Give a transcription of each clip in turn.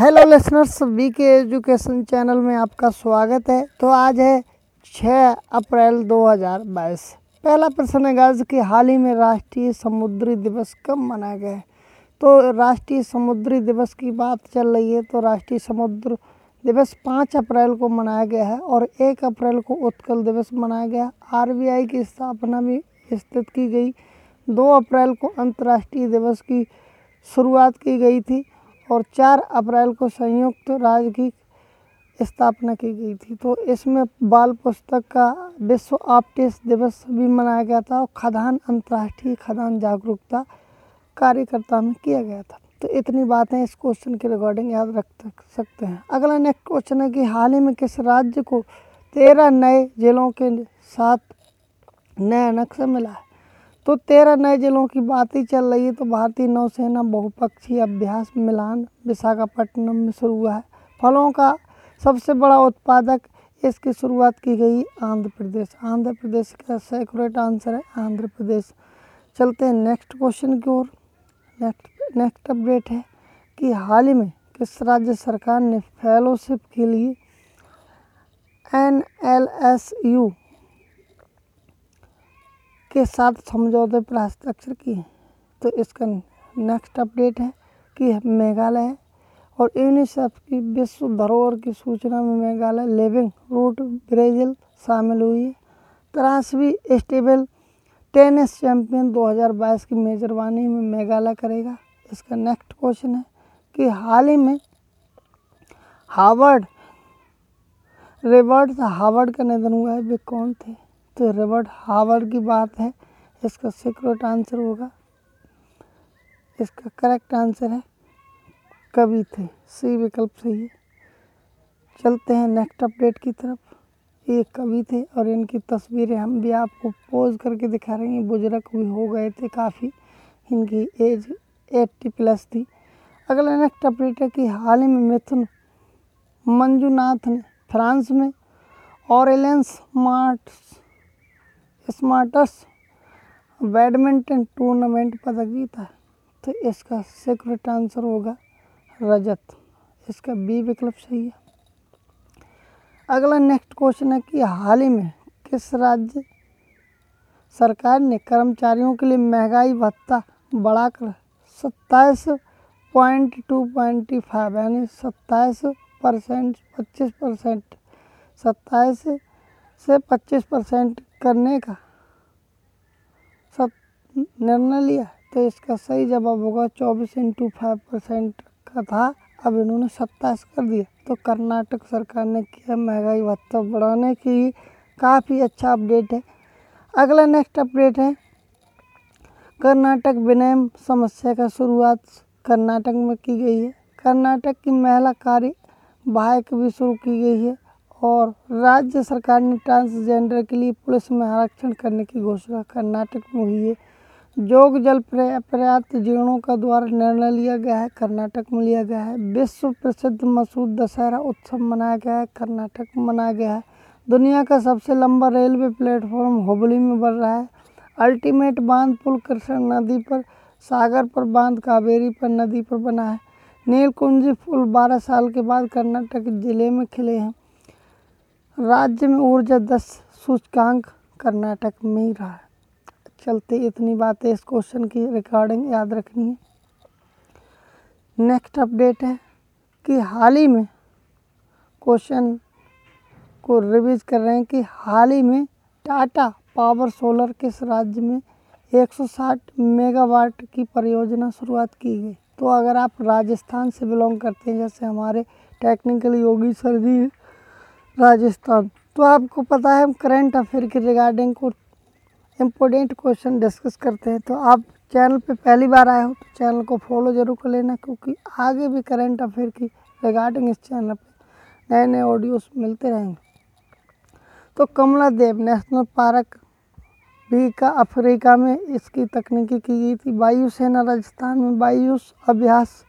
Hello listeners V K education channel में आपका स्वागत है। तो आज है 6 अप्रैल 2022 पहला प्रश्न है गर्ज कि हाल ही में राष्ट्रीय समुद्री दिवस कब मनाया गया है? तो राष्ट्रीय समुद्री दिवस की बात चल रही है तो राष्ट्रीय समुद्र दिवस 5 अप्रैल को मनाया गया है और 1 अप्रैल को उत्कल दिवस मनाया गया आरबीआई की स्थापना भी स्थित की गई। 2 अप्रैल को अंतर्राष्ट्रीय दिवस की शुरुआत की गई थी। और 4 अप्रैल को संयुक्त राज्य की स्थापना की गई थी। तो इसमें बाल पुस्तक का विश्व आपटिस दिवस भी मनाया गया था और खदान, अंतर्राष्ट्रीय खदान जागरूकता कार्यकर्ता में किया गया था। तो इतनी बातें इस क्वेश्चन के रिकॉर्डिंग याद रख सकते हैं। अगला नेक्स्ट क्वेश्चन है कि हाल ही में किस राज्य को तेरह नए जिलों के साथ नया नक्शा मिला है? तो तेरह नए जिलों की बात ही चल रही है। तो भारतीय नौसेना बहुपक्षीय अभ्यास मिलान विशाखापट्टनम में शुरू हुआ है। फलों का सबसे बड़ा उत्पादक इसकी शुरुआत की गई आंध्र प्रदेश। आंध्र प्रदेश का सेक्रेट आंसर है आंध्र प्रदेश। चलते हैं नेक्स्ट क्वेश्चन की ओर। नेक्स्ट नेक्स्ट अपडेट है कि हाल ही में किस राज्य सरकार ने फेलोशिप के लिए एन एल एस यू के साथ समझौते पर हस्ताक्षर किए। तो इसका नेक्स्ट अपडेट है कि मेघालय और यूनिसेफ की विश्व धरोहर की सूचना में मेघालय लिविंग रूट ब्राज़ील शामिल हुई है। तिरासवीं स्टेबल टेनिस चैंपियन 2022 की मेजरबानी में मेघालय करेगा। इसका नेक्स्ट क्वेश्चन है कि हाल ही में हार्वर्ड रिवर्ट हार्वर्ड का निधन हुआ है। वे कौन थे? तो रॉबर्ट हावर्ड की बात है, इसका सीक्रेट आंसर होगा। इसका करेक्ट आंसर है, कवि थे, सी विकल्प सही है। चलते हैं नेक्स्ट अपडेट की तरफ़। ये कवि थे और इनकी तस्वीरें हम भी आपको पोज करके दिखा रहे हैं। बुज़ुर्ग भी हो गए थे काफ़ी। इनकी एज एट्टी प्लस थी। अगला नेक्स्ट अपडेट है कि हाल ही में मिथुन मंजुनाथ ने फ्रांस में और एलेंस मार्ट्स स्मार्टस बैडमिंटन टूर्नामेंट पदक जीता तो इसका सीक्रेट आंसर होगा रजत। इसका बी विकल्प सही है। अगला नेक्स्ट क्वेश्चन है कि हाल ही में किस राज्य सरकार ने कर्मचारियों के लिए महँगाई भत्ता बढ़ाकर सत्ताईस पॉइंट टू पॉइंट फाइव, यानी सत्ताईस परसेंट, पच्चीस परसेंट, सत्ताईस से पच्चीस परसेंट करने का। सब निर्णय लिया। तो इसका सही जवाब होगा चौबीस इंटू फाइव परसेंट का था। अब इन्होंने सत्ताईस कर दिया। तो कर्नाटक सरकार ने किया महँगाई भत्ता बढ़ाने की। काफ़ी अच्छा अपडेट है। अगला नेक्स्ट अपडेट है। कर्नाटक विनयम समस्या का शुरुआत कर्नाटक में की गई है। कर्नाटक की महिला कार्य बाइक भी शुरू की गई है। और राज्य सरकार ने ट्रांसजेंडर के लिए पुलिस में आरक्षण करने की घोषणा कर्नाटक में हुई है। जोग जल पर्याप्त जीर्णों का द्वारा निर्णय लिया गया है, कर्नाटक में लिया गया है। विश्व प्रसिद्ध मसूद दशहरा उत्सव मनाया गया है, कर्नाटक में मनाया गया है। दुनिया का सबसे लंबा रेलवे प्लेटफॉर्म हुबली में बन रहा है। अल्टीमेट बाँध पुल कृष्ण नदी पर, सागर पर बाँध, कावेरी पर नदी पर बना है। नीलकुंजी पुल 12 साल के बाद कर्नाटक ज़िले में खिले हैं। राज्य में ऊर्जा दस सूचकांक कर्नाटक में ही रहा है। चलते इतनी बातें इस क्वेश्चन की रिकॉर्डिंग याद रखनी है। नेक्स्ट अपडेट है कि हाल ही में क्वेश्चन को रिवीज कर रहे हैं कि हाल ही में टाटा पावर सोलर किस राज्य में 160 मेगावाट की परियोजना शुरुआत की गई? तो अगर आप राजस्थान से बिलोंग करते हैं, जैसे हमारे टेक्निकल योगी सर जी राजस्थान। तो आपको पता है हम करंट अफेयर के रिगार्डिंग को इम्पोर्टेंट क्वेश्चन डिस्कस करते हैं। तो आप चैनल पे पहली बार आए हो तो चैनल को फॉलो ज़रूर कर लेना क्योंकि आगे भी करंट अफेयर की रिगार्डिंग इस चैनल पे नए नए ऑडियोस मिलते रहेंगे। तो कमला देव नेशनल पार्क भी का अफ्रीका में इसकी तकनीकी की गई थी। वायुसेना राजस्थान में वायु अभ्यास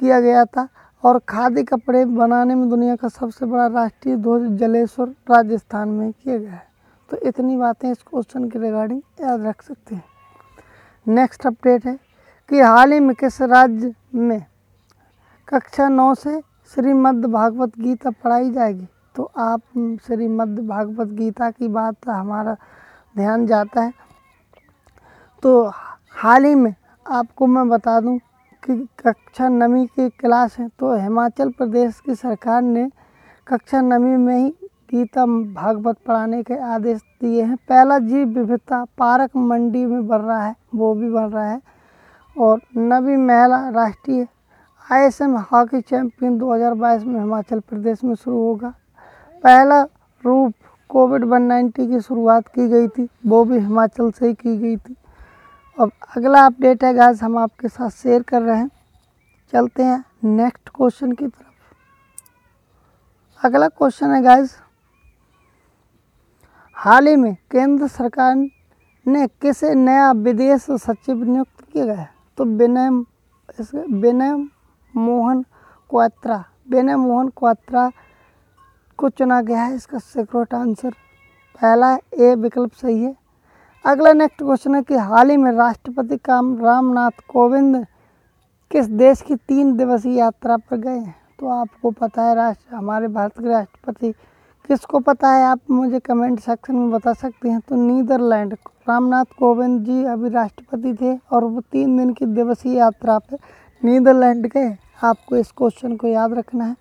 किया गया था। और खादी कपड़े बनाने में दुनिया का सबसे बड़ा राष्ट्रीय ध्वज जलेश्वर राजस्थान में किया गया है। तो इतनी बातें इस क्वेश्चन के रिगार्डिंग याद रख सकते हैं। नेक्स्ट अपडेट है कि हाल ही में किस राज्य में कक्षा नौ से श्रीमद् भागवत गीता पढ़ाई जाएगी? तो आप श्रीमद् भागवत गीता की बात हमारा ध्यान जाता है। तो हाल ही में आपको मैं बता दूँ कि कक्षा नवी की क्लास है तो हिमाचल प्रदेश की सरकार ने कक्षा नवी में ही गीता भागवत पढ़ाने के आदेश दिए हैं। पहला जीव विविधता पार्क मंडी में बन रहा है, वो भी बन रहा है। और नवी महिला राष्ट्रीय आईएसएम हॉकी चैंपियन 2022 में हिमाचल प्रदेश में शुरू होगा। पहला रूप कोविड वन नाइन्टी की शुरुआत की गई थी, वो भी हिमाचल से ही की गई थी। अब अगला अपडेट है गाइस हम आपके साथ शेयर कर रहे हैं। चलते हैं नेक्स्ट क्वेश्चन की तरफ़। अगला क्वेश्चन है गाइस हाल ही में केंद्र सरकार ने किसे नया विदेश सचिव नियुक्त किया गया है? तो विनय विनय मोहन क्वात्रा विनय मोहन क्वात्रा को चुना गया है इसका सिक्योरिट आंसर पहला ए विकल्प सही है अगला नेक्स्ट क्वेश्चन है कि हाल ही में राष्ट्रपति काम रामनाथ कोविंद किस देश की तीन दिवसीय यात्रा पर गए हैं? तो आपको पता है, राष्ट्र, हमारे भारत के राष्ट्रपति, किसको पता है? आप मुझे कमेंट सेक्शन में बता सकते हैं। तो नीदरलैंड, रामनाथ कोविंद जी अभी राष्ट्रपति थे और वो तीन दिन की दिवसीय यात्रा पर नीदरलैंड गए आपको इस क्वेश्चन को याद रखना है।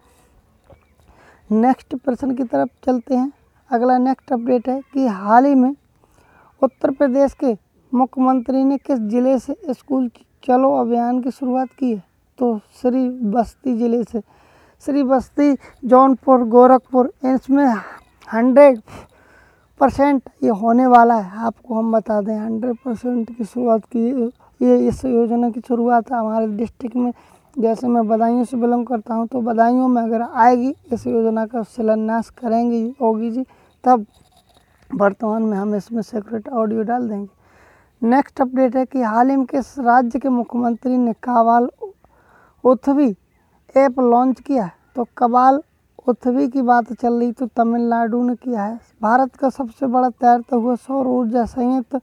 नेक्स्ट प्रश्न की तरफ़ चलते हैं। अगला नेक्स्ट अपडेट है कि हाल ही में उत्तर प्रदेश के मुख्यमंत्री ने किस ज़िले से स्कूल चलो अभियान की शुरुआत की है? तो श्री बस्ती ज़िले से। श्री बस्ती, जौनपुर, गोरखपुर, इसमें हंड्रेड परसेंट ये होने वाला है। आपको हम बता दें, हंड्रेड परसेंट की शुरुआत की, ये इस योजना की शुरुआत हमारे डिस्ट्रिक्ट में, जैसे मैं बदायूं से बिलोंग करता हूँ तो बदायूं में अगर आएगी, इस योजना का शिलान्यास करेंगे, होगी जी, तब वर्तमान में हम इसमें सेक्रेट ऑडियो डाल देंगे। नेक्स्ट अपडेट है कि हाल ही किस राज्य के मुख्यमंत्री ने कावाल उथवी ऐप लॉन्च किया है? तो कबाल उथवी की बात चल रही तो तमिलनाडु ने किया है। भारत का सबसे बड़ा तैरता हुआ सौर ऊर्जा संयंत्र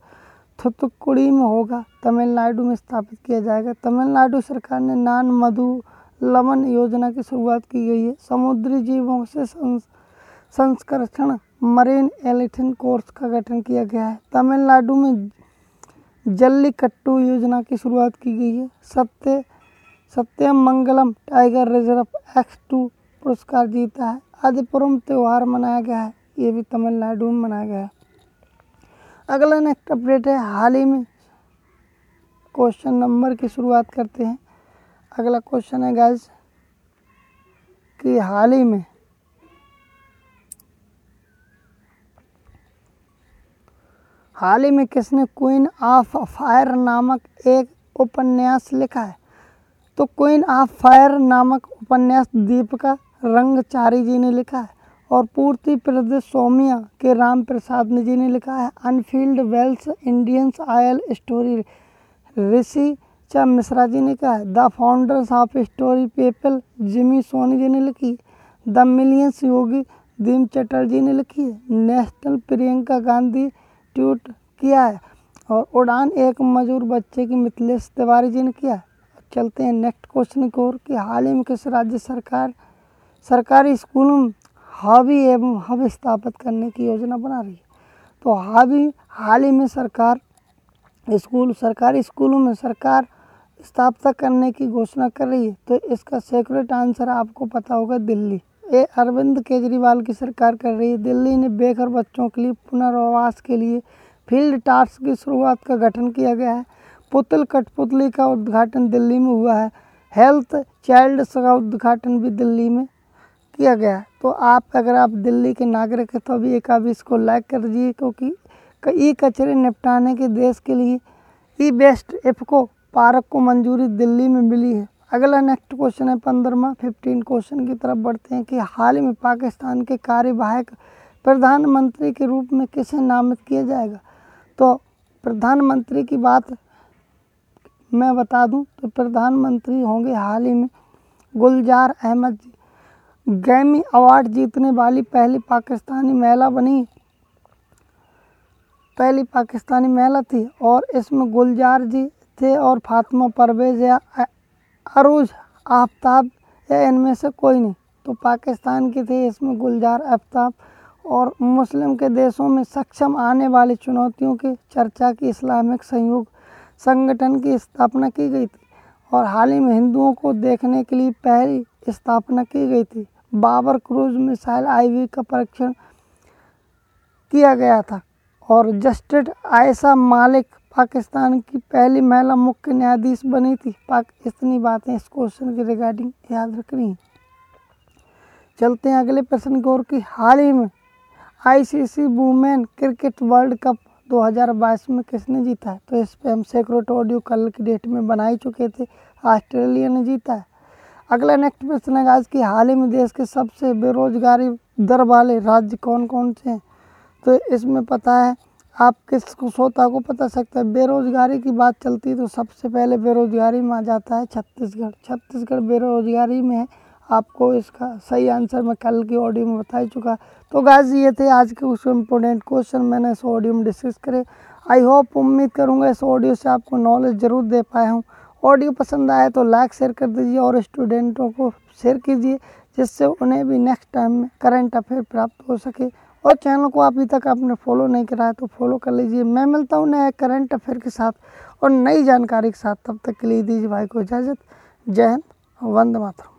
थुतुकुड़ी में होगा। तमिलनाडु में स्थापित किया जाएगा। तमिलनाडु सरकार ने नान मधु लमन योजना की शुरुआत की गई है। समुद्री जीवों से संस्करण मरीन एलिथन कोर्स का गठन किया गया है। तमिलनाडु में जल्लीकट्टू योजना की शुरुआत की गई है। Satya Sathyamangalam tiger reserve X two पुरस्कार जीता है। आदिपुरम त्यौहार मनाया गया है। ये भी तमिलनाडु में मनाया गया है। अगला नेक्स्ट अपडेट है। हाल ही में क्वेश्चन नंबर की शुरुआत करते हैं। अगला क्वेश्चन है गाइस कि हाल ही में हाल ही में किसने क्वीन ऑफ़ फायर नामक एक उपन्यास लिखा है? तो क्वीन ऑफ़ फायर नामक उपन्यास दीपिका रंगचारी जी ने लिखा है और पूर्ति प्रदेश सोमिया के राम प्रसाद ने जी ने लिखा है। Unfilled Wales Indians oil story Rishi चा मिश्रा जी ने कहा है। The founders of story people Jimmy Soni ji ने लिखी द मिलियंस योगी दीम चटर्जी ने लिखी है। नेशनल प्रियंका गांधी ट्वीट किया है और उड़ान एक मजूर बच्चे की मिथिलेश तिवारी जी ने किया है। चलते हैं नेक्स्ट क्वेश्चन की ओर कि हाल ही में किस राज्य सरकार, सरकारी स्कूलों में हावी एवं हब स्थापित करने की योजना बना रही है? तो हावी, हाल ही में सरकार, स्कूल, सरकारी स्कूलों में सरकार स्थापना करने की घोषणा कर रही है। तो इसका सेक्रेट आंसर आपको पता होगा दिल्ली। ये अरविंद केजरीवाल की सरकार कर रही है। दिल्ली ने बेघर बच्चों के लिए पुनर्वास के लिए फ़ील्ड टास्क की शुरुआत का गठन किया गया है। पुतल कठपुतली का उद्घाटन दिल्ली में हुआ है। हेल्थ, चाइल्ड का उद्घाटन भी दिल्ली में किया गया तो आप, अगर आप दिल्ली के नागरिक हैं तो अभी एक आप इसको लाइक कर दीजिए, क्योंकि ई कचरे निपटाने के देश के लिए ई बेस्ट को पार्क को मंजूरी दिल्ली में मिली है। अगला नेक्स्ट क्वेश्चन है पंद्रहवा फिफ्टीन क्वेश्चन की तरफ़ बढ़ते हैं कि हाल ही में पाकिस्तान के कार्यवाहक प्रधानमंत्री के रूप में किसे नामित किया जाएगा? तो प्रधानमंत्री की बात मैं बता दूँ तो प्रधानमंत्री होंगे हाल ही में गुलजार अहमद जी। गैमी अवार्ड जीतने वाली पहली पाकिस्तानी महिला बनी। पहली पाकिस्तानी महिला थी और इसमें गुलजार जी थे और फातिमा परवेज या अरूज, आफ्ताब, या इनमें से कोई नहीं। तो पाकिस्तान की थी इसमें गुलजार, आफ्ताब और मुस्लिम के देशों में सक्षम आने वाली चुनौतियों की चर्चा की इस्लामिक संयोग, संगठन की स्थापना की गई थी और हाल ही में हिंदुओं को देखने के लिए पहली स्थापना की गई थी। बाबर क्रूज मिसाइल आईवी का परीक्षण किया गया था और जस्टिस आयशा मालिक पाकिस्तान की पहली महिला मुख्य न्यायाधीश बनी थी। पाक इतनी बातें इस क्वेश्चन के रिगार्डिंग याद रखनी चलते हैं अगले प्रश्न ओर की हाल ही में ICC women cricket world cup 2022 में किसने जीता है? तो इस पर हम सेक्रेट ऑडियो कल की डेट में बना ही चुके थे। ऑस्ट्रेलिया ने जीता है। अगला नेक्स्ट प्रश्न है आज की हाल ही में देश के सबसे बेरोजगारी दर वाले राज्य कौन कौन से हैं? तो इसमें पता है आप किस श्रोता को पता सकता है? बेरोजगारी की बात चलती है तो सबसे पहले बेरोजगारी में आ जाता है छत्तीसगढ़। छत्तीसगढ़ बेरोजगारी में आपको इसका सही आंसर मैं कल की ऑडियो में बता चुका। तो गाज ये थे आज के कुछ इम्पोर्टेंट क्वेश्चन मैंने इस ऑडियो में डिस्कस करे। आई होप उम्मीद करूँगा इस ऑडियो से आपको नॉलेज ज़रूर दे पाया हूँ। ऑडियो पसंद आए तो लाइक शेयर कर दीजिए और स्टूडेंटों को शेयर कीजिए, जिससे उन्हें भी नेक्स्ट टाइम में करंट अफेयर प्राप्त हो सके। और चैनल को अभी तक आपने फॉलो नहीं करा है तो फॉलो कर लीजिए। मैं मिलता हूँ नए करंट अफेयर के साथ और नई जानकारी के साथ। तब तक के लिए दीजिए भाई को इजाज़त। जय हिंद, वंदे मातरम।